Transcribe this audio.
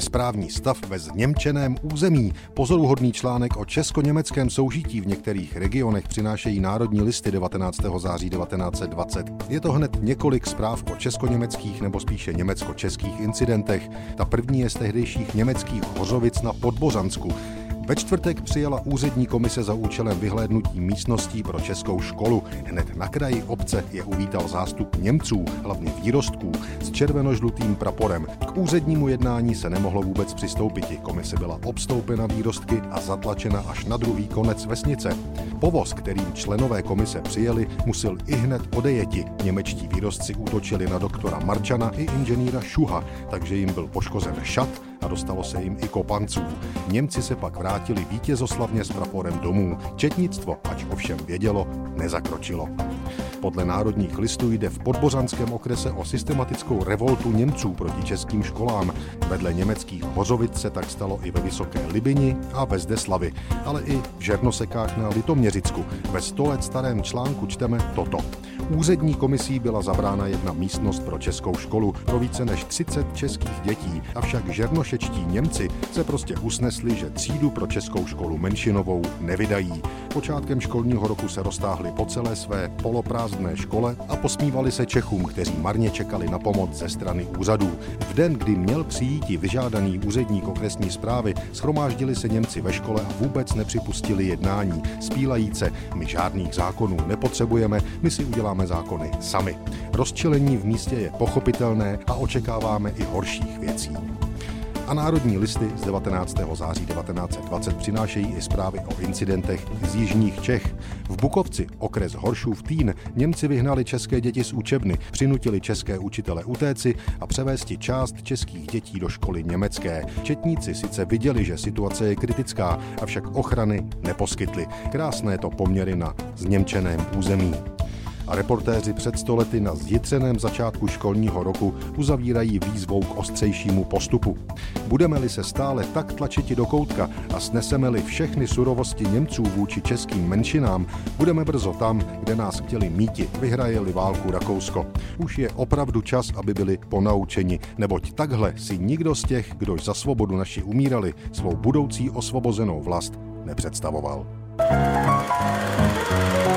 Bezprávní stav ve zněmčeném území. Pozoruhodný článek o česko-německém soužití v některých regionech přinášejí národní listy 19. září 1920. Je to hned několik zpráv o česko-německých nebo spíše německo-českých incidentech. Ta první je z tehdejších německých Hořovic na Podbořansku. Ve čtvrtek přijela úřední komise za účelem vyhlédnutí místností pro českou školu. Hned na kraji obce je uvítal zástup Němců, hlavně výrostků, s červeno-žlutým praporem. K úřednímu jednání se nemohlo vůbec přistoupit. Komise byla obstoupena výrostky a zatlačena až na druhý konec vesnice. Povoz, kterým členové komise přijeli, musel i hned odejeti. Němečtí výrostci útočili na doktora Marčana i inženýra Šuha, takže jim byl poškozen šat a dostalo se jim i kopanců. Němci se pak vrátili vítězoslavně s praporem domů. Četnictvo, ač ovšem vědělo, nezakročilo. Podle národních listů jde v podbořanském okrese o systematickou revoltu Němců proti českým školám. Vedle německých Hořovic se tak stalo i ve Vysoké Libini a ve Zdeslavi, ale i v Žernosekách na Litoměřicku. Ve sto let starém článku čteme toto. Úřední komisí byla zabrána jedna místnost pro českou školu pro více než 30 českých dětí, avšak žernošečtí Němci se prostě usnesli, že třídu pro českou školu menšinovou nevydají. Počátkem školního roku se roztáhli po celé své poloprázdné škole a posmívali se Čechům, kteří marně čekali na pomoc ze strany úřadů. V den, kdy měl přijít vyžádaný úředník okresní zprávy, schromáždili se Němci ve škole a vůbec nepřipustili jednání. Spílajíce, my žádných zákonů nepotřebujeme, my si uděláme zákony sami. Rozčilení v místě je pochopitelné a očekáváme i horších věcí a národní listy z 19. září 1920 přinášejí i zprávy o incidentech z jižních Čech. V Bukovci, okres Horšův Týn, Němci vyhnali české děti z učebny, přinutili české učitele utéci a převésti část českých dětí do školy německé. Četníci sice viděli, že situace je kritická, avšak ochrany neposkytli. Krásné to poměry na zněmčeném území a reportéři před stolety na zjitřeném začátku školního roku uzavírají výzvou k ostřejšímu postupu. Budeme-li se stále tak tlačiti do koutka a sneseme-li všechny surovosti Němců vůči českým menšinám, budeme brzo tam, kde nás chtěli míti, vyhraje-li válku Rakousko. Už je opravdu čas, aby byli ponaučeni, neboť takhle si nikdo z těch, kdož za svobodu naši umírali, svou budoucí osvobozenou vlast nepředstavoval. thank you.